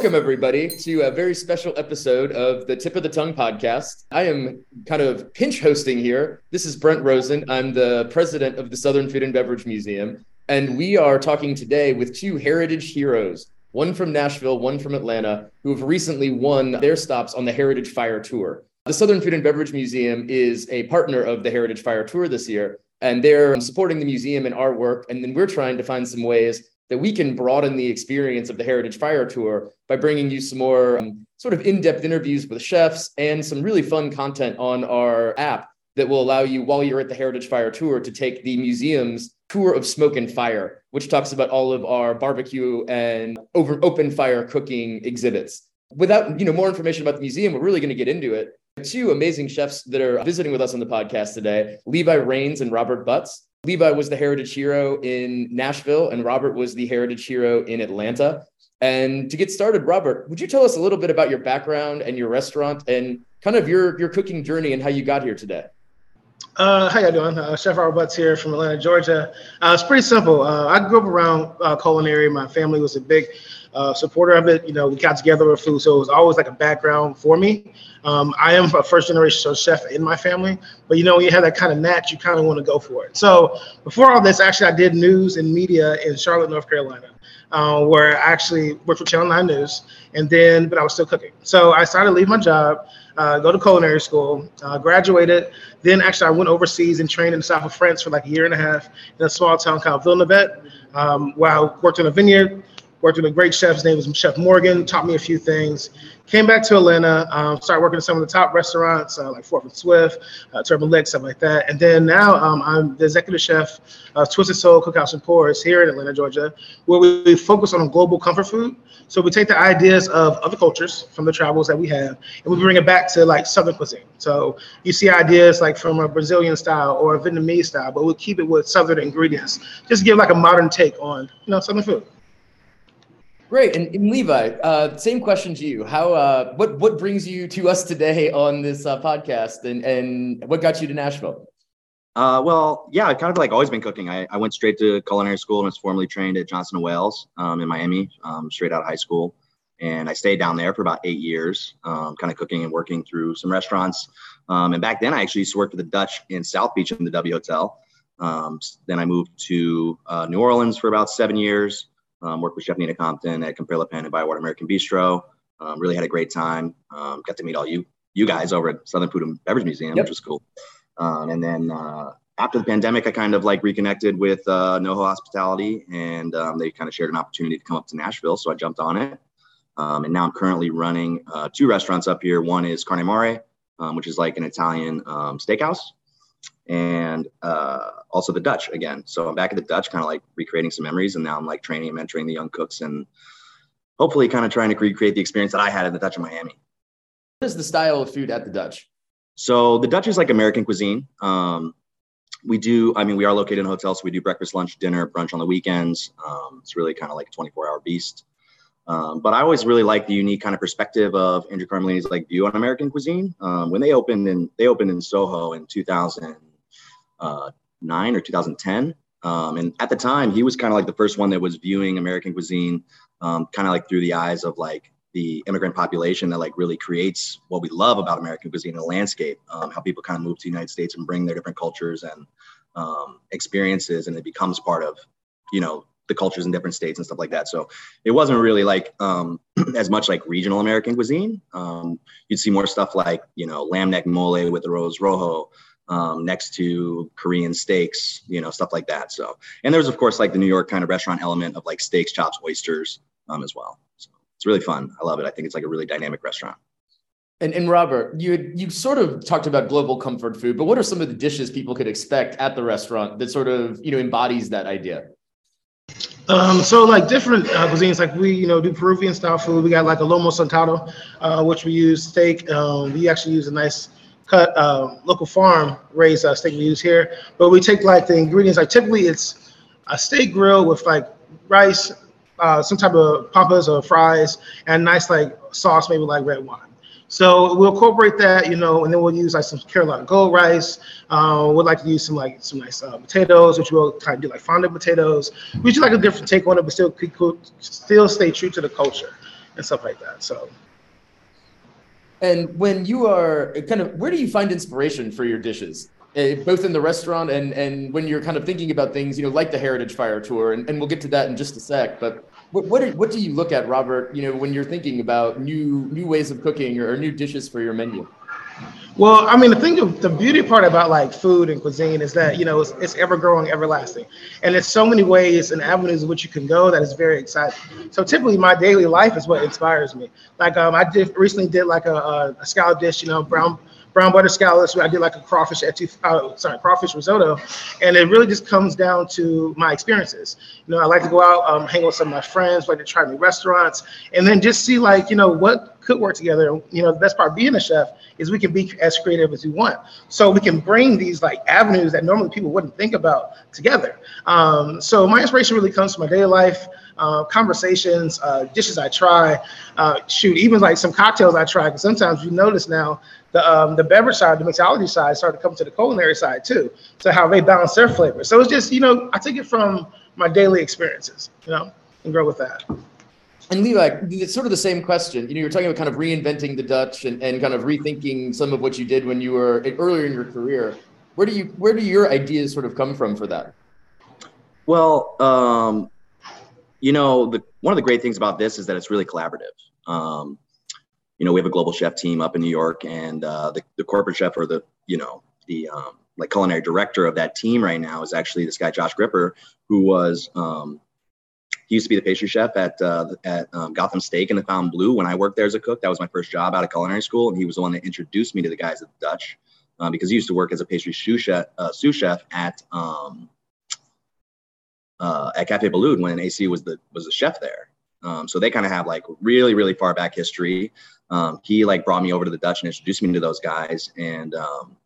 Welcome, everybody, to a very special episode of the Tip of the Tongue podcast. I am kind of pinch hosting here. This is Brett Rosen. I'm the president of the Southern Food and Beverage Museum. And we are talking today with two heritage heroes, one from Nashville, one from Atlanta, who have recently won their stops on the Heritage Fire Tour. The Southern Food and Beverage Museum is a partner of the Heritage Fire Tour this year, and they're supporting the museum and our work. And then we're trying to find some ways that we can broaden the experience of the Heritage Fire Tour by bringing you some more um, sort of in depth interviews with chefs and some really fun content on our app that will allow you, while you're at the Heritage Fire Tour, to take the museum's tour of smoke and fire, which talks about all of our barbecue and over open fire cooking exhibits. Without you know more information about the museum, we're really going to get into it. Two amazing chefs that are visiting with us on the podcast today, Levi Rains and Robert Butts. Levi was the heritage hero in Nashville, and Robert was the heritage hero in Atlanta. And to get started, Robert, would you tell us a little bit about your background and your restaurant and kind of your, your cooking journey and how you got here today? Uh, how y'all doing? Uh, Chef Robert Butts here from Atlanta, Georgia. Uh, it's pretty simple. Uh, I grew up around uh, culinary. My family was a big uh, supporter of it. You know, we got together with food, so it was always like a background for me. Um, I am a first generation chef in my family, but you know, when you have that kind of match, you kind of want to go for it. So before all this, actually, I did news and media in Charlotte, North Carolina. Uh, where I actually worked for Channel 9 News, and then, but I was still cooking. So I started to leave my job, uh, go to culinary school, uh, graduated. Then actually, I went overseas and trained in the south of France for like a year and a half in a small town called Villeneuve, um, where I worked in a vineyard, worked with a great chef. His name was Chef Morgan, taught me a few things. Came back to Atlanta, um, started working at some of the top restaurants uh, like Fort and Swift, uh, Turban Lick, stuff like that. And then now um, I'm the executive chef of Twisted Soul Cookhouse and Pours here in Atlanta, Georgia, where we focus on global comfort food. So we take the ideas of other cultures from the travels that we have, and we bring it back to like Southern cuisine. So you see ideas like from a Brazilian style or a Vietnamese style, but we'll keep it with Southern ingredients. Just give like a modern take on you know Southern food. Great. And, and Levi, uh, same question to you. How uh, what what brings you to us today on this uh, podcast, and and what got you to Nashville? Uh, well, yeah, I've kind of like always been cooking. I, I went straight to culinary school and was formally trained at Johnson & Wales um, in Miami, um, straight out of high school. And I stayed down there for about eight years, um, kind of cooking and working through some restaurants. Um, and back then, I actually used to work for the Dutch in South Beach in the W Hotel. Um, then I moved to uh, New Orleans for about seven years. Um, worked with Chef Nina Compton at Compère Lapin and Bywater American Bistro. Um, really had a great time. Um, got to meet all you you guys over at Southern Food and Beverage Museum, yep. which was cool. Um, and then uh, after the pandemic, I kind of like reconnected with uh, NoHo Hospitality, and um, they kind of shared an opportunity to come up to Nashville, so I jumped on it. Um, and now I'm currently running uh, two restaurants up here. One is Carne Mare, which is like an Italian steakhouse, and uh, also the Dutch again. So I'm back at the Dutch, kind of like recreating some memories, and now I'm like training and mentoring the young cooks, and hopefully, kind of trying to recreate the experience that I had at the Dutch in Miami. What is the style of food at the Dutch? So the Dutch is like American cuisine. Um, we do, I mean, we are located in a hotel, so we do breakfast, lunch, dinner, brunch on the weekends. Um, it's really kind of like a 24 hour beast. Um, but I always really like the unique kind of perspective of Andrew Carmellini's like view on American cuisine. Um, when they opened in they opened in Soho in 2000, 2009 or 2010. Um, and at the time, he was kind of like the first one that was viewing American cuisine um, kind of like through the eyes of like the immigrant population that like really creates what we love about American cuisine and the landscape, um, how people kind of move to the United States and bring their different cultures and um, experiences, and it becomes part of, you know, the cultures in different states and stuff like that. So it wasn't really like um, as much like regional American cuisine. Um, you'd see more stuff like, you know, lamb neck mole with the arroz rojo, um, next to Korean steaks, you know, stuff like that. So, and there's of course like the New York kind of restaurant element of like steaks, chops, oysters um, as well. So it's really fun. I love it. I think it's like a really dynamic restaurant. And, and Robert, you you sort of talked about global comfort food, but what are some of the dishes people could expect at the restaurant that sort of you know embodies that idea? Um, so like different uh, cuisines, like we you know do Peruvian style food. We got like a lomo saltado, uh, which we use steak. Um, we actually use a nice cut uh, local farm raised uh, steak we use here. But we take like the ingredients. Like typically it's a steak grill with like rice, uh, some type of papas or fries, and nice like sauce, maybe like red wine. So we'll incorporate that, you know, and then we'll use like some Carolina gold rice. Uh, we'd like to use some like some nice uh, potatoes, which we'll kind of do like fondant potatoes. We do like a different take on it, but still still stay true to the culture. and stuff like that. So. And when you are kind of, where do you find inspiration for your dishes? Uh, both in the restaurant and and when you're kind of thinking about things, you know, like the Heritage Fire Tour, and, and we'll get to that in just a sec. But what what, are, what do you look at, Robert? You know, when you're thinking about new new ways of cooking or, or new dishes for your menu. Well, I mean, the thing the beauty part about like food and cuisine is that you know it's, it's ever growing, everlasting, and there's so many ways and avenues in which you can go that is very exciting. So typically, my daily life is what inspires me. Like um, I did recently did like a, a, dish, you know, brown brown butter scallops. I did like a crawfish at uh, sorry crawfish risotto, and it really just comes down to my experiences. You know, I like to go out, um, hang with some of my friends, like to try new restaurants, and then just see like you know what could work together. You know, the best part being a chef is we can be as creative as we want. So we can bring these like avenues that normally people wouldn't think about together. Um, so my inspiration really comes from my daily life. Uh, conversations, uh, dishes I try, uh, shoot, even like some cocktails I try. Because sometimes you notice now the um, the beverage side, the mixology side, started to come to the culinary side too. So how they balance their flavors. So it's just you know I take it from my daily experiences, you know, and grow with that. And Levi, it's sort of the same question. You know, you're talking about kind of reinventing the Dutch and, and kind of rethinking some of what you did when you were earlier in your career. Where do you where do your ideas sort of come from for that? Well, um, you know, the, one of the great things about this is that it's really collaborative. Um, you know, we have a global chef team up in New York, and uh, the, the corporate chef or the you know the um, like culinary director of that team right now is actually this guy Josh Gripper, who was um, he used to be the pastry chef at uh, at um, Gotham Steak in the Fontainebleau when I worked there as a cook. That was my first job out of culinary school, and he was the one that introduced me to the guys at the Dutch um, because he used to work as a pastry sous chef, uh, sous chef at um, uh, at Cafe Boulud when AC was the was the chef there. Um, so they kind of have like really really far back history. Um, he like brought me over to the Dutch and introduced me to those guys, and um,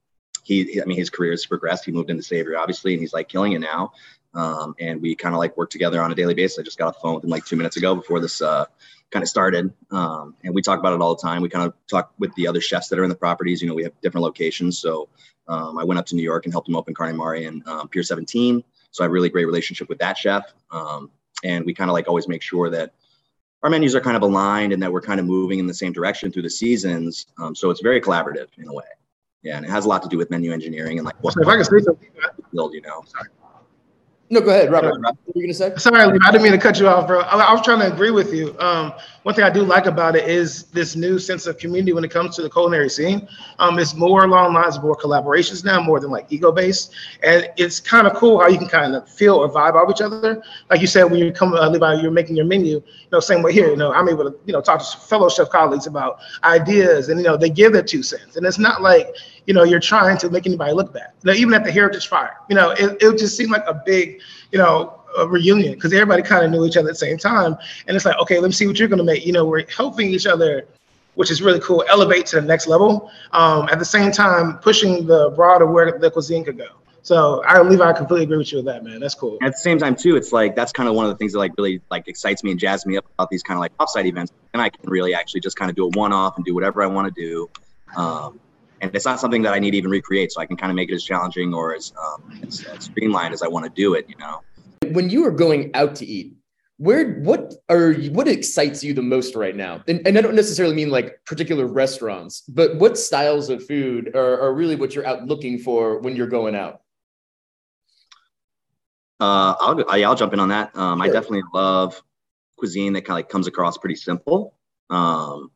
he, I mean, his career has progressed. He moved into Savory, obviously, and he's like killing it now. Um, and we kind of like work together on a daily basis. I just got a phone with him like two minutes ago before this uh, kind of started, um, and we talk about it all the time. We kind of talk with the other chefs that are in the properties. You know, we have different locations, so um, I went up to New York and helped him open Carne Mare and Pier 17. So I have a really great relationship with that chef, and we kind of like always make sure that our menus are kind of aligned and that we're kind of moving in the same direction through the seasons. Um, so it's very collaborative in a way. Yeah, and it has a lot to do with menu engineering and like what if I can say something, build, you know. Sorry. No, go ahead, Robert. What were you gonna say? Sorry, I didn't mean to cut you off, bro. I, I was trying to agree with you. Um, one thing I do like about it is this new sense of community when it comes to the culinary scene. Um, it's more along lines of more collaborations now, more than like ego based, and it's kind of cool how you can kind of feel or vibe off each other. Like you said, when you come uh, Levi, you're making your menu. You know, same way here. You know, I'm able to you know talk to fellow chef colleagues about ideas, and you know they give their two cents, and it's not like you know you're trying to make anybody look bad. Know, even at the Heritage Fire, you know, it, it just seemed like a big you know, a reunion because everybody kind of knew each other at the same time. And it's like, okay, let me see what you're going to make. You know, we're helping each other, which is really cool, elevate to the next level. Um, at the same time, pushing the broader where the cuisine could go. So I believe I completely agree with you with that, man. That's cool. At the same time, too, it's like that's kind of one of the things that like really like excites me and jazzes me up about these kind of like offsite events. And I can really actually just kind of do a one-off and do whatever I want to do. Um, and it's not something that I need to even recreate. So I can kind of make it as challenging or as, um, as, as streamlined as I want to do it. You know. When you are going out to eat, where what are what excites you the most right now? And, and I don't necessarily mean like particular restaurants, but what styles of food are, are really what you're out looking for when you're going out? Uh, I'll I'll jump in on that. Um, sure. I definitely love cuisine that kind of like comes across pretty simple. Um,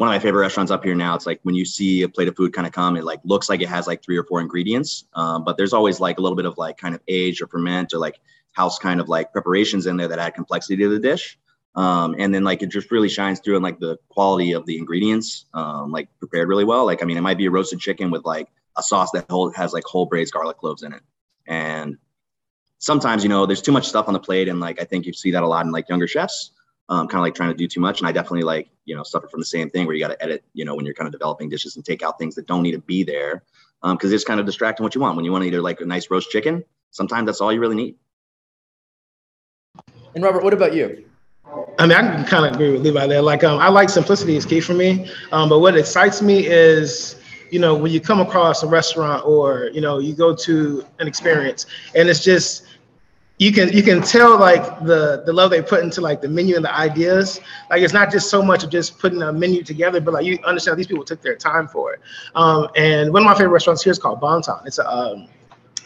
one of my favorite restaurants up here now. It's like when you see a plate of food kind of come, it like looks like it has like three or four ingredients, um, but there's always like a little bit of like kind of age or ferment or like house kind of like preparations in there that add complexity to the dish. Um, and then like it just really shines through in like the quality of the ingredients, um, like prepared really well. Like I mean, it might be a roasted chicken with like a sauce that has like whole braised garlic cloves in it, and sometimes you know there's too much stuff on the plate, and like I think you see that a lot in like younger chefs um, kind of like trying to do too much. And I definitely like, you know, suffer from the same thing where you got to edit, you know, when you're kind of developing dishes and take out things that don't need to be there. Um, cause it's kind of distracting what you want. When you want to eat like a nice roast chicken, sometimes that's all you really need. And Robert, what about you? I mean, I can kind of agree with Levi there. Like, um, I like simplicity is key for me. Um, but what excites me is, you know, when you come across a restaurant or, you know, you go to an experience and it's just, you can you can tell like the the love they put into like the menu and the ideas. Like it's not just so much of just putting a menu together, but like you understand these people took their time for it. Um, and one of my favorite restaurants here is called Bon Ton. It's a um,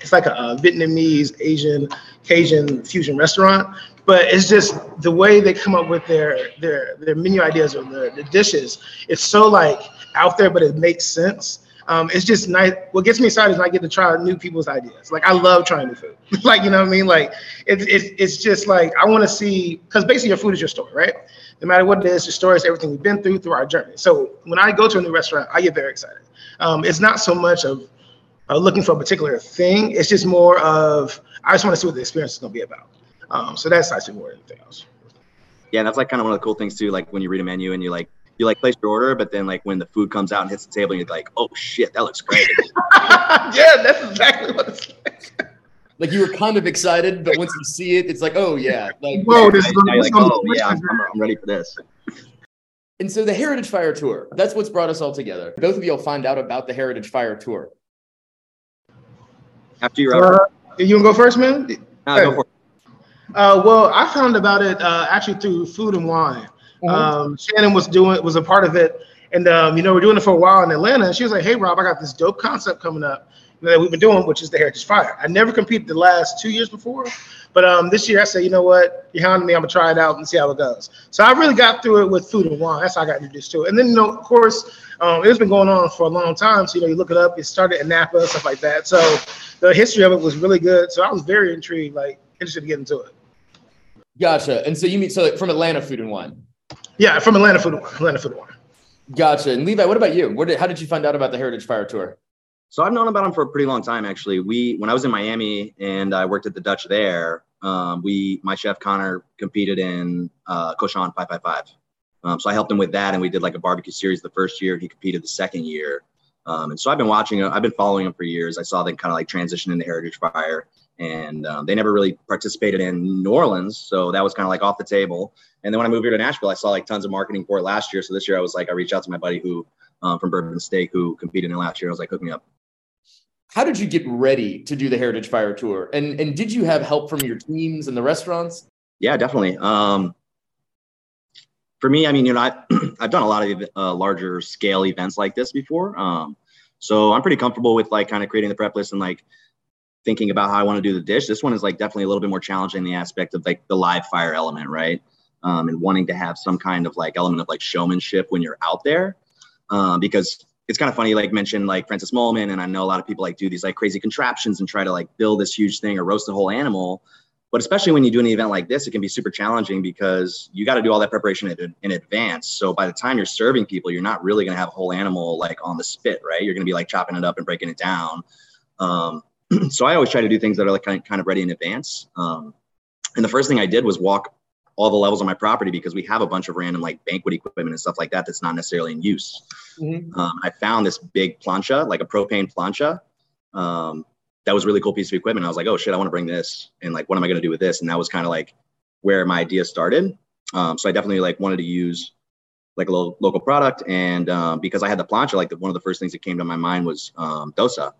it's like a, a Vietnamese, Asian, Cajun fusion restaurant. But it's just the way they come up with their their their menu ideas or the, the dishes. It's so like out there, but it makes sense um, it's just nice. What gets me excited is I get to try new people's ideas. Like I love trying new food. like you know what I mean? Like it's it's it's just like I want to see because basically your food is your story, right? No matter what it is, your story is everything we've been through through our journey. So when I go to a new restaurant, I get very excited. Um, it's not so much of uh, looking for a particular thing. It's just more of I just want to see what the experience is going to be about. Um, so that's actually more than anything else. Yeah, that's like kind of one of the cool things too. Like when you read a menu and you like you like place your order, but then like when the food comes out and hits the table, you're like, oh shit, that looks great. yeah, that's exactly what it's like. Like you were kind of excited, but once you see it, it's like, oh yeah, like whoa, this is like, oh yeah, I'm, I'm ready for this. And so the Heritage Fire Tour, that's what's brought us all together. Both of you will find out about the Heritage Fire Tour. After you're uh, You want to go first, man? Uh, go for it. Uh, well, I found about it uh, actually through Food and Wine. Mm-hmm. Um, Shannon was doing was a part of it, and um, you know we're doing it for a while in Atlanta. And she was like, "Hey, Rob, I got this dope concept coming up that we've been doing, which is the Heritage Fire. I never competed the last two years before, but um, this year I said, you know what, you're hounding me. I'm gonna try it out and see how it goes. So I really got through it with food and wine. That's how I got introduced to it. And then you know, of course, um, it's been going on for a long time. So you know, you look it up. It started in Napa, stuff like that. So the history of it was really good. So I was very intrigued, like interested to get into it. Gotcha. And so you mean so like, from Atlanta Food and Wine? Yeah, from Atlanta Food and Wine. Atlanta Food and Wine. Gotcha. And Levi, what about you? Where did, how did you find out about the Heritage Fire Tour? So I've known about them for a pretty long time, actually. We when I was in Miami and I worked at the Dutch there, um, we my chef Connor competed in uh, Cochon 555. Um, so I helped him with that, and we did like a barbecue series the first year. He competed the second year, um, and so I've been watching. Him. I've been following him for years. I saw them kind of like transition into Heritage Fire, and um, they never really participated in New Orleans, so that was kind of like off the table. And then when I moved here to Nashville, I saw like tons of marketing for it last year. So this year I was like, I reached out to my buddy who um, from Bourbon Steak who competed in last year. I was like, hook me up. How did you get ready to do the Heritage Fire Tour? And and did you have help from your teams and the restaurants? Yeah, definitely. Um, for me, I mean, you know, I, I've done a lot of uh, larger scale events like this before. Um, so I'm pretty comfortable with like kind of creating the prep list and like thinking about how I want to do the dish. This one is like definitely a little bit more challenging in the aspect of like the live fire element, right? Um, and wanting to have some kind of like element of like showmanship when you're out there, um, because it's kind of funny, like mentioned like Francis Mallmann, and I know a lot of people like do these like crazy contraptions and try to like build this huge thing or roast a whole animal. But especially when you do an event like this, it can be super challenging because you got to do all that preparation in, in advance. So by the time you're serving people, you're not really going to have a whole animal like on the spit, right? You're going to be like chopping it up and breaking it down. Um, so I always try to do things that are like kind of ready in advance. Um, and the first thing I did was walk all the levels on my property because we have a bunch of random like banquet equipment and stuff like that that's not necessarily in use. Mm-hmm. Um, I found this big plancha, like a propane plancha. Um, that was really cool piece of equipment. I was like, oh shit, I want to bring this. And like, what am I going to do with this? And that was kind of like where my idea started. Um, so I definitely like wanted to use like a little local product. And um, because I had the plancha, like the, one of the first things that came to my mind was um, dosa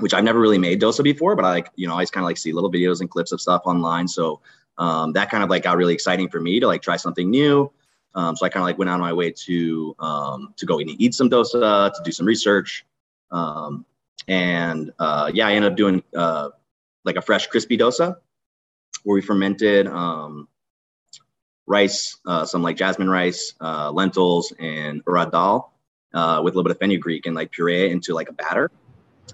which I've never really made dosa before, but I like, you know, I just kind of like see little videos and clips of stuff online. So um, that kind of like got really exciting for me to like try something new. Um, so I kind of like went on my way to um, to go and eat some dosa, to do some research, um, and uh, yeah, I ended up doing uh, like a fresh crispy dosa where we fermented um, rice, uh, some like jasmine rice, uh, lentils, and urad dal uh, with a little bit of fenugreek and like puree into like a batter.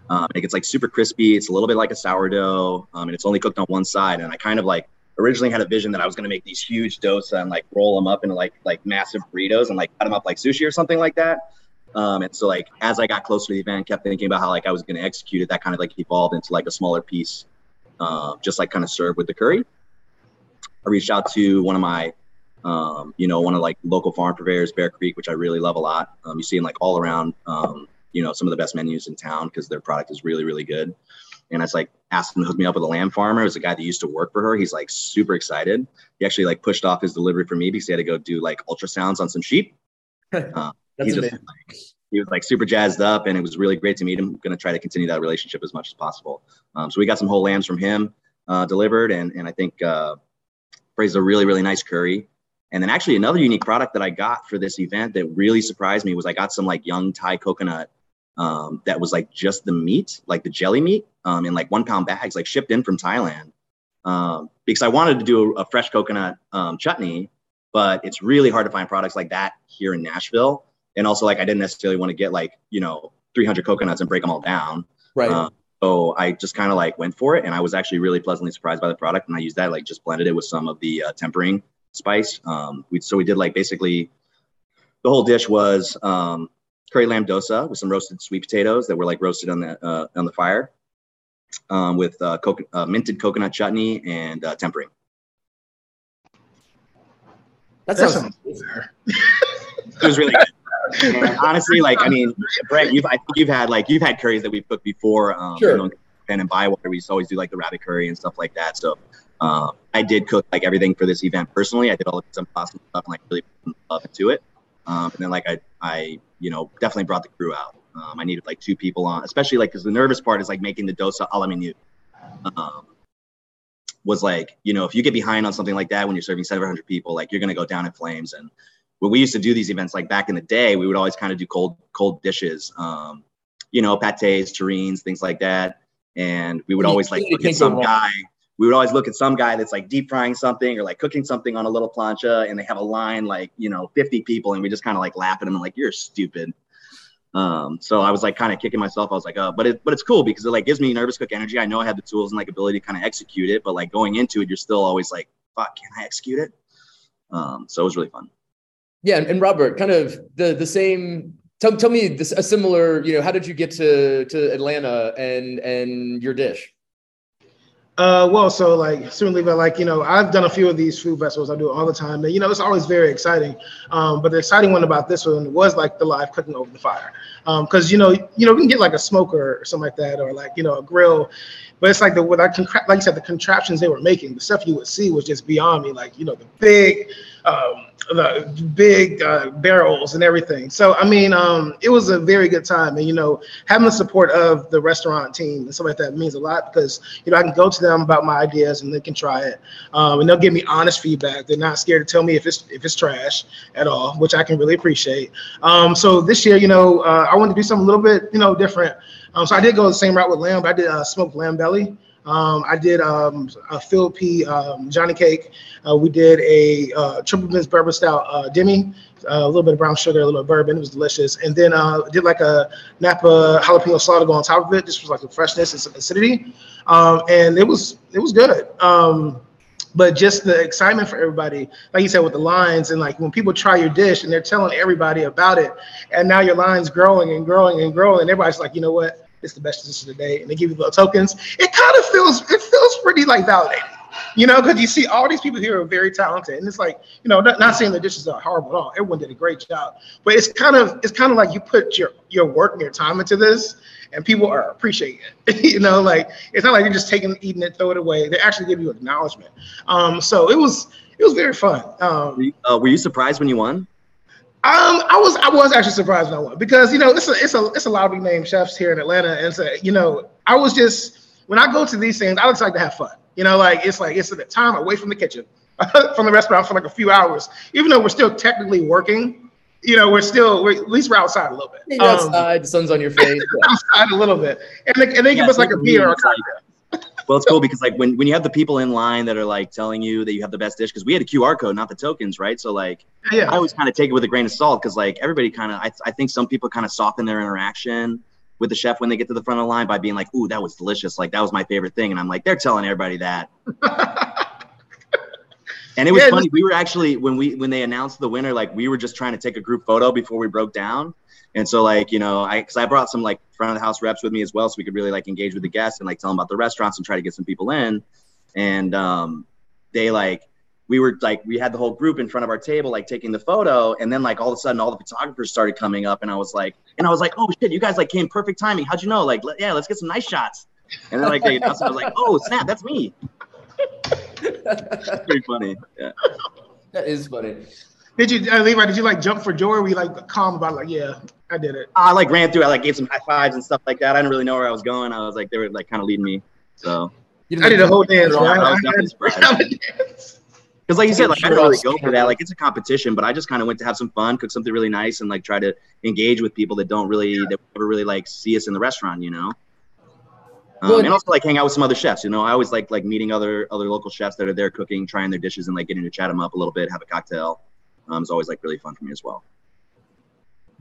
Um, it gets like super crispy. It's a little bit like a sourdough, um, and it's only cooked on one side. And I kind of like originally had a vision that I was going to make these huge dosa and like roll them up into like like massive burritos and like cut them up like sushi or something like that. Um, and so like as I got closer to the event, kept thinking about how like I was going to execute it. That kind of like evolved into like a smaller piece, uh, just like kind of served with the curry. I reached out to one of my, um, you know, one of like local farm purveyors, Bear Creek, which I really love a lot. Um, you see them like all around um, you know some of the best menus in town because their product is really really good. And I was like asked him to hook me up with a lamb farmer. It was a guy that used to work for her. He's like super excited. He actually like pushed off his delivery for me because he had to go do like ultrasounds on some sheep. Uh, That's just, like, he was like super jazzed up, and it was really great to meet him. I'm gonna try to continue that relationship as much as possible. Um, so we got some whole lambs from him. uh, delivered, and and I think uh, praised a really really nice curry. And then actually another unique product that I got for this event that really surprised me was I got some like young Thai coconut um, that was like just the meat, like the jelly meat, um, in like one pound bags, like shipped in from Thailand. Um, because I wanted to do a, a fresh coconut um, chutney, but it's really hard to find products like that here in Nashville. And also, like, I didn't necessarily want to get like, you know, 300 coconuts and break them all down. Right. Uh, so I just kind of like went for it, and I was actually really pleasantly surprised by the product. And I used that like just blended it with some of the uh, tempering spice. Um, we so we did like basically the whole dish was um, curry lamb dosa with some roasted sweet potatoes that were like roasted on the uh, on the fire um, with uh, coco- uh, minted coconut chutney and uh, tempering. That That sounds. sounds. It was really good. And honestly, like I mean, Brett, you've I think you've had like you've had curries that we've cooked before. Um, Sure. You know, Penn and Bywater, we used to always do like the rabbit curry and stuff like that. So uh, I did cook like everything for this event personally. I did all of some pasta stuff and like really put some love into it. Um, and then like I, I, you know, definitely brought the crew out. Um, I needed like two people on, especially like because the nervous part is like making the dosa a la minute. Um, was like, you know, if you get behind on something like that when you're serving 700 people, like you're gonna go down in flames. And when we used to do these events, like back in the day, we would always kind of do cold, cold dishes, um, you know, pates, terrines, things like that. And we would always like look at some guy. We would always look at some guy that's like deep frying something or like cooking something on a little plancha, and they have a line like you know 50 people, and we just kind of like laugh at them and like you're stupid. Um, so I was like kind of kicking myself. I was like, oh, but it, but it's cool because it like gives me nervous cook energy. I know I have the tools and like ability to kind of execute it, but like going into it, you're still always like, fuck, can I execute it? Um, so it was really fun. Yeah, and Robert, kind of the the same. Tell, tell me this a similar. You know, how did you get to to Atlanta and and your dish? Uh, well, so like certainly, but like you know, I've done a few of these food festivals. I do it all the time, and you know, it's always very exciting. Um, but the exciting one about this one was like the live cooking over the fire, because you know, you know, we can get like a smoker or something like that, or like you know, a grill. But it's like the what I contra- like you said, the contraptions they were making, the stuff you would see was just beyond me. Like you know, the big, um, the big uh, barrels and everything. So I mean, um, it was a very good time, and you know, having the support of the restaurant team and stuff like that means a lot because you know I can go to them about my ideas and they can try it, um, and they'll give me honest feedback. They're not scared to tell me if it's if it's trash at all, which I can really appreciate. Um, so this year, you know, uh, I wanted to do something a little bit, you know, different. Um, so I did go the same route with lamb. But I did uh, smoked lamb belly. Um, I did um, a Phil P. Um, Johnny cake. Uh, we did a uh, triple minced bourbon stout uh, demi, uh, a little bit of brown sugar, a little bourbon. It was delicious. And then uh, did like a Napa jalapeno slaughter go on top of it. This was like the freshness and some acidity, um, and it was it was good. Um, but just the excitement for everybody, like you said, with the lines and like when people try your dish and they're telling everybody about it, and now your line's growing and growing and growing, and everybody's like, you know what, it's the best dish of the day, and they give you little tokens. It kind of feels it feels pretty like validating, you know, because you see all these people here are very talented, and it's like, you know, not, not saying the dishes are horrible at all. Everyone did a great job, but it's kind of it's kind of like you put your your work and your time into this, and people are appreciating it. you know, like it's not like you're just taking, eating it, throw it away. They actually give you acknowledgement. Um, so it was it was very fun. Um, uh, were you surprised when you won? Um, I was I was actually surprised when I won because you know it's a it's a it's a lot of big name chefs here in Atlanta, and so you know I was just when I go to these things, I just like to have fun. You know, like it's like it's a time away from the kitchen, from the restaurant for like a few hours, even though we're still technically working. You know, we're still we're, at least we're outside a little bit. Um, outside, the sun's on your face. Outside a little bit, and they, and they give us like a beer or a cocktail. Well, it's cool because like when, when you have the people in line that are like telling you that you have the best dish, because we had a QR code, not the tokens, right? So like Yeah, I always kind of take it with a grain of salt because like everybody kind of I, I think some people kind of soften their interaction with the chef when they get to the front of the line by being like, "Ooh, that was delicious! Like that was my favorite thing," and I'm like, they're telling everybody that. And it was Yeah, funny. We were actually when we when they announced the winner, like we were just trying to take a group photo before we broke down. And so like you know, I because I brought some like front of the house reps with me as well, so we could really like engage with the guests and like tell them about the restaurants and try to get some people in. And um, they like we were like we had the whole group in front of our table like taking the photo, and then like all of a sudden all the photographers started coming up, and I was like, and I was like, oh shit, you guys like came perfect timing. How'd you know? Like let, yeah, let's get some nice shots. And then like they announced, I was like, oh snap, that's me. That's pretty funny. Yeah. that is funny. Did you, uh, Levi? Did you like jump for joy? Or were you like calm about it, like, yeah, I did it? I like ran through. I like gave some high fives and stuff like that. I didn't really know where I was going. I was like, they were like kind of leading me. So I did a whole dance, right? I, Because, like you said, like I don't really go for that. Like it's a competition, but I just kind of went to have some fun, cook something really nice, and like try to engage with people that don't really, that never really like see us in the restaurant, you know. Um, well, and also like hang out with some other chefs. You know, I always like like meeting other other local chefs that are there cooking, trying their dishes, and like getting to chat them up a little bit, have a cocktail. Um, it's always like really fun for me as well.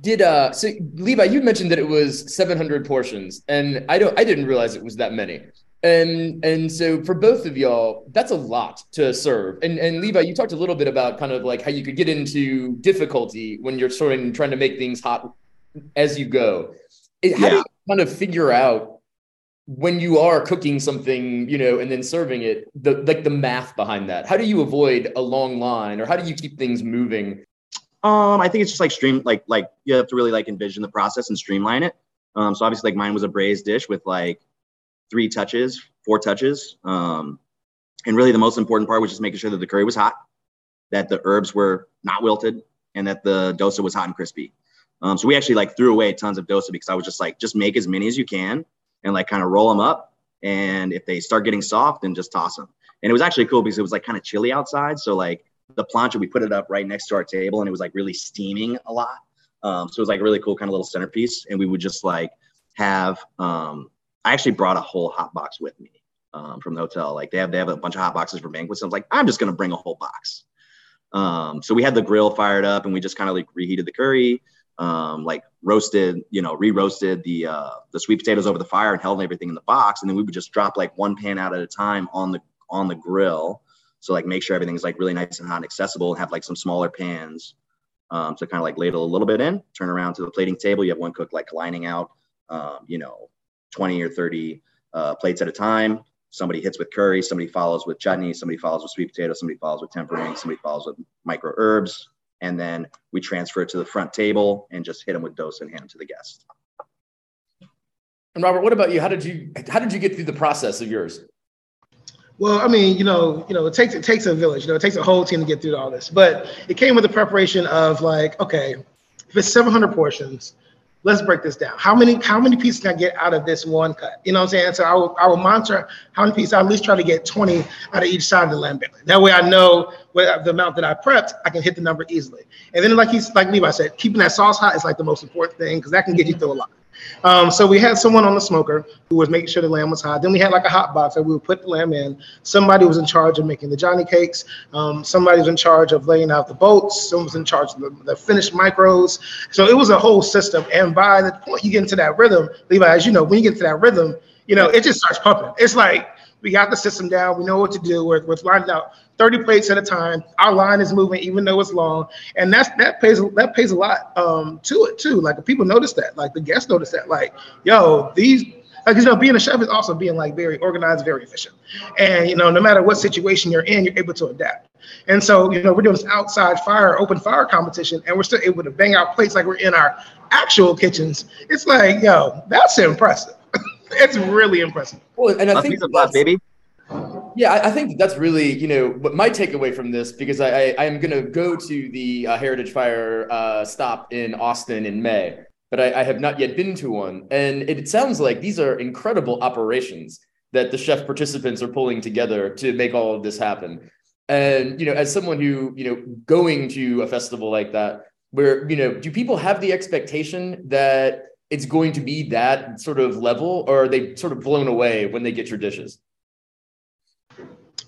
Did uh so Levi, you mentioned that it was 700 portions, and I don't I didn't realize it was that many. And and so for both of y'all, that's a lot to serve. And and Levi, you talked a little bit about kind of like how you could get into difficulty when you're sort of trying to make things hot as you go. How yeah. do you kind of figure out when you are cooking something, you know, and then serving it, the like the math behind that. How do you avoid a long line, or how do you keep things moving? Um, I think it's just like stream, like like you have to really like envision the process and streamline it. Um, so obviously, like mine was a braised dish with like three touches, four touches. Um, and really, the most important part was just making sure that the curry was hot, that the herbs were not wilted, and that the dosa was hot and crispy. Um, so we actually like threw away tons of dosa because I was just like, just make as many as you can and like kind of roll them up. And if they start getting soft, then just toss them. And it was actually cool because it was like kind of chilly outside. So like the plancha, we put it up right next to our table and it was like really steaming a lot. Um, so it was like a really cool kind of little centerpiece. And we would just like have, um, I actually brought a whole hot box with me um, from the hotel. Like they have, they have a bunch of hot boxes for banquets. I was like, I'm just going to bring a whole box. Um, so we had the grill fired up and we just kind of like reheated the curry um, like roasted, you know, re-roasted the uh, the sweet potatoes over the fire and held everything in the box, and then we would just drop like one pan out at a time on the on the grill. So like make sure everything's like really nice and hot and accessible, and have like some smaller pans um, to kind of like ladle a little bit in. Turn around to the plating table. You have one cook like lining out, um, you know, 20 or 30 uh, plates at a time. Somebody hits with curry, somebody follows with chutney, somebody follows with sweet potato, somebody follows with tempering, somebody follows with micro herbs, and then we transfer it to the front table and just hit them with dosa and hand them to the guest. And Robert, what about you? How did you how did you get through the process of yours? Well, I mean, you know, you know, it takes it takes a village. You know, it takes a whole team to get through all this. But it came with the preparation of like, okay, if it's 700 portions, let's break this down. How many how many pieces can I get out of this one cut? You know what I'm saying? So I will I will monitor how many pieces. I at least try to get 20 out of each side of the lamb belly. That way I know what the amount that I prepped, I can hit the number easily. And then like he's like Levi said, keeping that sauce hot is like the most important thing because that can get you through a lot. Um, so we had someone on the smoker who was making sure the lamb was hot. Then we had like a hot box that we would put the lamb in. Somebody was in charge of making the Johnny cakes. Um, somebody was in charge of laying out the boats. Someone was in charge of the, the, finished micros. So it was a whole system. And by the point you get into that rhythm, Levi, as you know, when you get to that rhythm, you know, it just starts pumping. It's like we got the system down. We know what to do. We're, we're lined out 30 plates at a time. Our line is moving, even though it's long, and that's that pays that pays a lot um, to it too. Like people notice that, like the guests notice that, like yo, these like you know, being a chef is also being like very organized, very efficient, and you know, no matter what situation you're in, you're able to adapt. And so, you know, we're doing this outside fire, open fire competition, and we're still able to bang out plates like we're in our actual kitchens. It's like, yo, that's impressive. it's really impressive. Well, and I think that's, baby. Yeah, I, I think that's really, you know, what my takeaway from this because I, I am going to go to the uh, Heritage Fire uh, stop in Austin in May, but I, I have not yet been to one, and it, it sounds like these are incredible operations that the chef participants are pulling together to make all of this happen. And you know, as someone who you know going to a festival like that, where you know, do people have the expectation that it's going to be that sort of level, or are they sort of blown away when they get your dishes?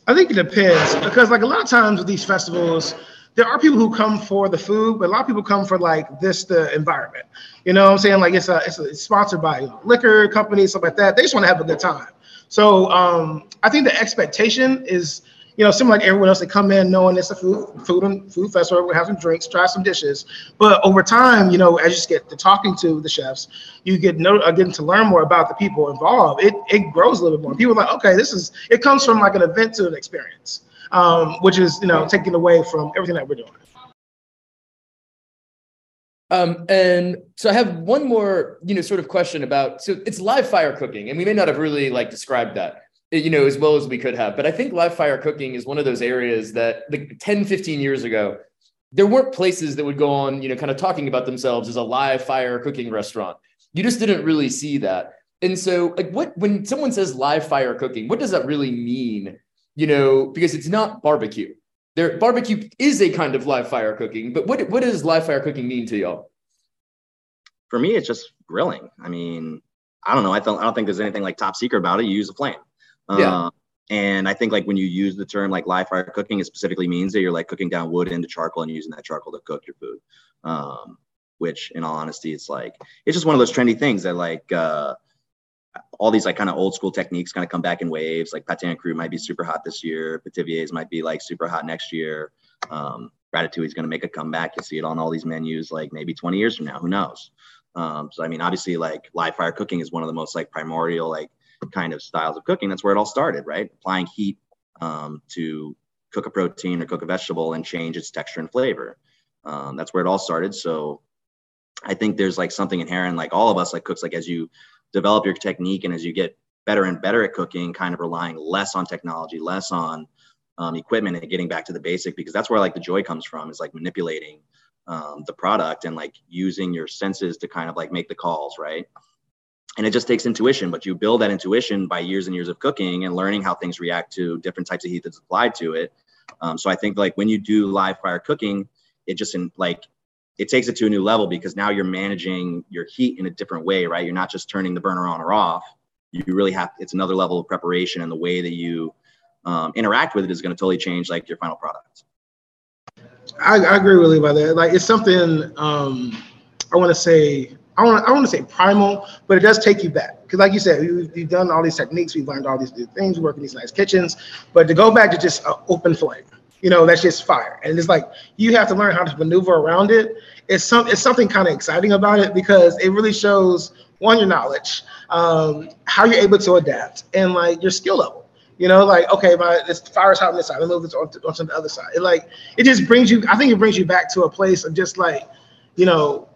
I think it depends because, like, a lot of times with these festivals, there are people who come for the food, but a lot of people come for like this the environment. You know what I'm saying? Like it's a it's, a, it's sponsored by you know, liquor companies, stuff like that. They just want to have a good time. So um, I think the expectation is you know, similar like everyone else, they come in knowing it's a food food and food festival. We have some drinks, try some dishes. But over time, you know, as you get to talking to the chefs, you get know uh, getting to learn more about the people involved. It it grows a little bit more. People are like, okay, this is it comes from like an event to an experience, um, which is you know taking away from everything that we're doing. Um, and so I have one more, you know, sort of question about. So it's live fire cooking, and we may not have really like described that you know, as well as we could have. But I think live fire cooking is one of those areas that like 10, 15 years ago, there weren't places that would go on, you know, kind of talking about themselves as a live fire cooking restaurant. You just didn't really see that. And so, like, what when someone says live fire cooking, what does that really mean? You know, because it's not barbecue. There, barbecue is a kind of live fire cooking, but what what does live fire cooking mean to y'all? For me, it's just grilling. I mean, I don't know. I don't. I don't think there's anything like top secret about it. You use a flame. Yeah. Uh, and I think like when you use the term like live fire cooking, it specifically means that you're like cooking down wood into charcoal and using that charcoal to cook your food. Um, which, in all honesty, it's like it's just one of those trendy things that like uh, all these like kind of old school techniques kind of come back in waves. Like pate en croûte might be super hot this year. Pithiviers might be like super hot next year. Um, Ratatouille is going to make a comeback. You'll see it on all these menus like maybe 20 years from now. Who knows? Um, so I mean, obviously, like live fire cooking is one of the most like primordial like kind of styles of cooking. That's where it all started, right? Applying heat um, to cook a protein or cook a vegetable and change its texture and flavor. Um, that's where it all started. So I think there's like something inherent, like all of us, like cooks, like as you develop your technique and as you get better and better at cooking, kind of relying less on technology, less on um, equipment, and getting back to the basic, because that's where like the joy comes from, is like manipulating um, the product and like using your senses to kind of like make the calls, right? And it just takes intuition, but you build that intuition by years and years of cooking and learning how things react to different types of heat that's applied to it. Um, so I think like when you do live fire cooking, it just in like it takes it to a new level because now you're managing your heat in a different way, right? You're not just turning the burner on or off. You really have it's another level of preparation, and the way that you um, interact with it is going to totally change like your final product. I, I agree with you about that. Like it's something um, I want to say. I want I want to say primal, but it does take you back because, like you said, we, we've done all these techniques, we've learned all these new things, we work in these nice kitchens, but to go back to just an open flame, you know, that's just fire, and it's like you have to learn how to maneuver around it. It's some it's something kind of exciting about it because it really shows one your knowledge, um, how you're able to adapt, and like your skill level. You know, like okay, my this fire's hot on this side. Me move this on to, onto the other side. It like it just brings you. I think it brings you back to a place of just like, you know,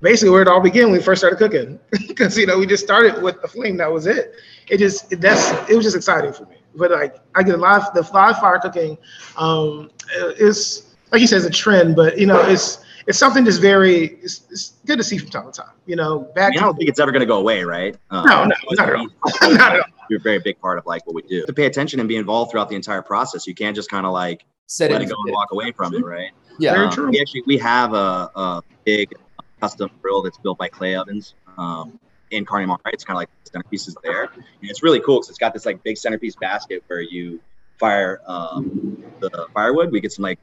basically where it all began when we first started cooking. Because you know we just started with the flame. That was it. It just it, that's it was just exciting for me. But like I get live the live fire cooking um, is like you said, it's a trend. But you know it's it's something that's very it's, it's good to see from time to time. You know, back. I, mean, I don't think it's ever going to go away, right? Um, no, no, not at all. not at all. You're a very big part of like what we do. To pay attention and be involved throughout the entire process. You can't just kind of like Set let it it go and walk away from it, right? Yeah. Very Um, true. We actually we have a, a big custom grill that's built by clay ovens um, in Carne Mare. Right? It's kind of like centerpieces there, and it's really cool because it's got this like big centerpiece basket where you fire um, the firewood. We get some like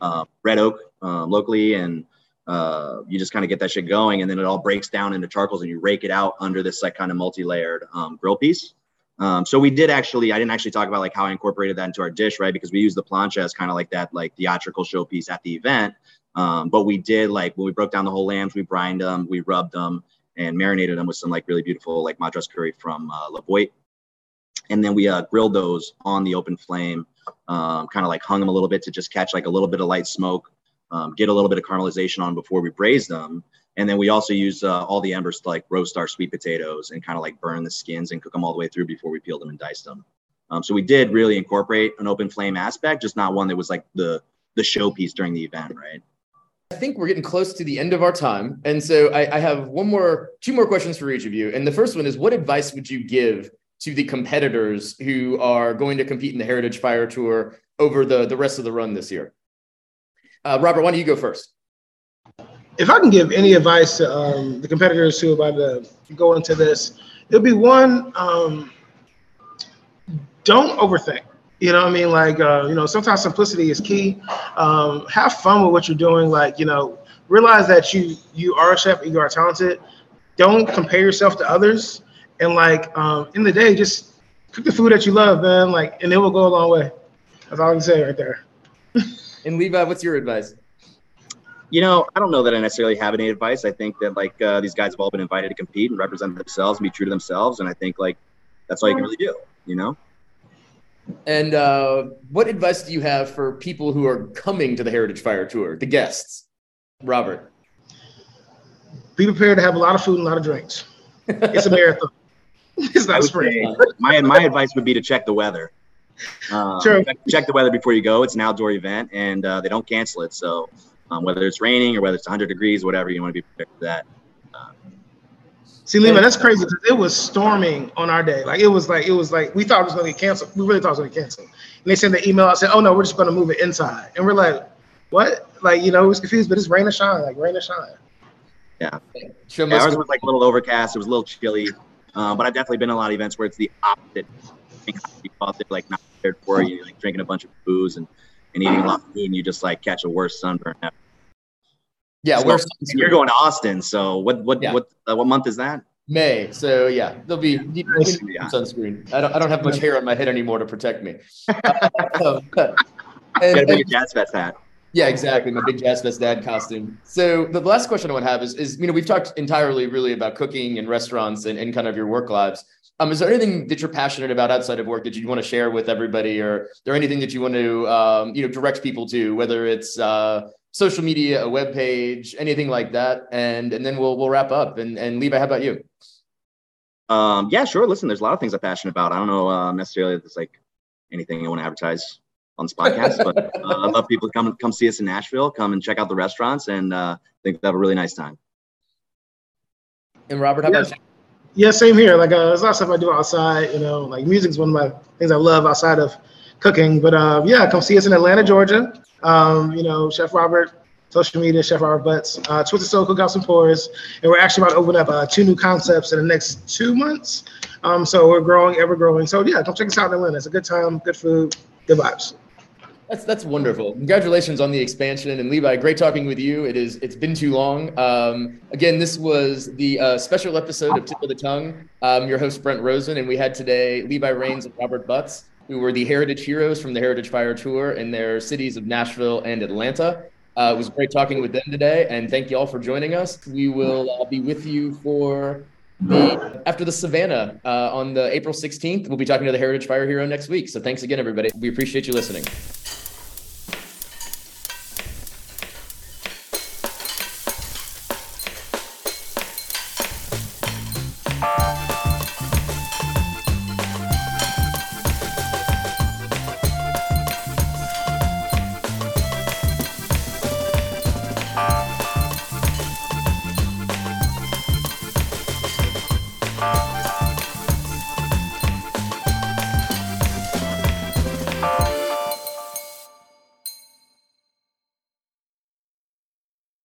uh, red oak um, locally, and uh, you just kind of get that shit going, and then it all breaks down into charcoals, and you rake it out under this like kind of multi-layered um, grill piece. Um, so we did actually, I didn't actually talk about like how I incorporated that into our dish, right? Because we use the plancha as kind of like that like theatrical showpiece at the event. Um, but we did like when we broke down the whole lambs, we brined them, we rubbed them, and marinated them with some like really beautiful like madras curry from uh, La Boite. And then we uh, grilled those on the open flame, um, kind of like hung them a little bit to just catch like a little bit of light smoke, um, get a little bit of caramelization on before we braised them. And then we also use uh, all the embers to like roast our sweet potatoes and kind of like burn the skins and cook them all the way through before we peeled them and diced them. Um, so we did really incorporate an open flame aspect, just not one that was like the the showpiece during the event, right? I think we're getting close to the end of our time. And so I, I have one more, two more questions for each of you. And the first one is what advice would you give to the competitors who are going to compete in the Heritage Fire Tour over the, the rest of the run this year? Uh, Robert, why don't you go first? if I can give any advice to um, the competitors who are about to go into this, it'll be one: um, don't overthink. You know what I mean? Like, uh, you know, sometimes simplicity is key. Um, have fun with what you're doing. Like, you know, realize that you you are a chef, you are talented. Don't compare yourself to others. And like, um, in the day, just cook the food that you love, man. Like, and it will go a long way. That's all I can say right there. And Levi, what's your advice? You know, I don't know that I necessarily have any advice. I think that like uh, these guys have all been invited to compete and represent themselves and be true to themselves, and I think like that's all you can really do. You know. And uh, what advice do you have for people who are coming to the Heritage Fire Tour, the guests? Robert. Be prepared to have a lot of food and a lot of drinks. It's a marathon. It's not a would say my my advice would be to check the weather. Um, True. check, check the weather before you go. It's an outdoor event, and uh, they don't cancel it. So um, whether it's raining or whether it's 100 degrees, whatever, you want to be prepared for that. See, Lehman, that's crazy because it was storming on our day. Like it was like it was like we thought it was going to get canceled. We really thought it was going to get canceled. And they sent the email out said, "Oh no, we're just going to move it inside." And we're like, "What?" Like you know, it was confused, but it's rain or shine, like rain or shine. Yeah. yeah ours was like a little overcast. It was a little chilly, uh, but I've definitely been in a lot of events where it's the opposite. You thought they're like not prepared for you, like drinking a bunch of booze and, and eating a lot of food, and you just like catch a worse sunburn. Yeah, so, you're going to Austin. So what what yeah. what uh, what month is that? May. So yeah, there'll be yeah. sunscreen. I don't I don't have much hair on my head anymore to protect me. Uh, and, Gotta bring a Jazz Fest hat. Yeah, exactly. My big Jazz Fest dad costume. So the last question I want to have is, is you know, we've talked entirely really about cooking and restaurants and, and kind of your work lives. Um, is there anything that you're passionate about outside of work that you want to share with everybody, or is there anything that you want to, um, you know, direct people to, whether it's uh, social media, a web page, anything like that, and and then we'll we'll wrap up. And and Levi, how about you? Um, yeah, sure. Listen, there's a lot of things I'm passionate about. I don't know uh, necessarily if it's like anything I want to advertise on this podcast. but uh, I'd love people to come come see us in Nashville. Come and check out the restaurants, and uh, think they'll have a really nice time. And Robert, how yeah. about you? Yeah, same here. Like uh, there's a lot of stuff I do outside. You know, like music is one of my things I love outside of cooking. But uh, yeah, come see us in Atlanta, Georgia. Um, you know, Chef Robert, social media, Chef Robert Butts, uh, Twisted Soul Cookouts and and we're actually about to open up uh, two new concepts in the next two months. Um, so we're growing, ever growing. So yeah, come check us out in Atlanta. It's a good time, good food, good vibes. That's that's wonderful. Congratulations on the expansion, and Levi, great talking with you. It is it's been too long. Um, again, this was the uh, special episode of Tip of the Tongue. Um, your host Brett Rosen, and we had today Levi Rains and Robert Butts, who were the Heritage Heroes from the Heritage Fire Tour in their cities of Nashville and Atlanta. Uh, it was great talking with them today, and thank you all for joining us. We will uh, be with you for the after the Savannah uh, on the April 16th. We'll be talking to the Heritage Fire Hero next week. So thanks again, everybody. We appreciate you listening.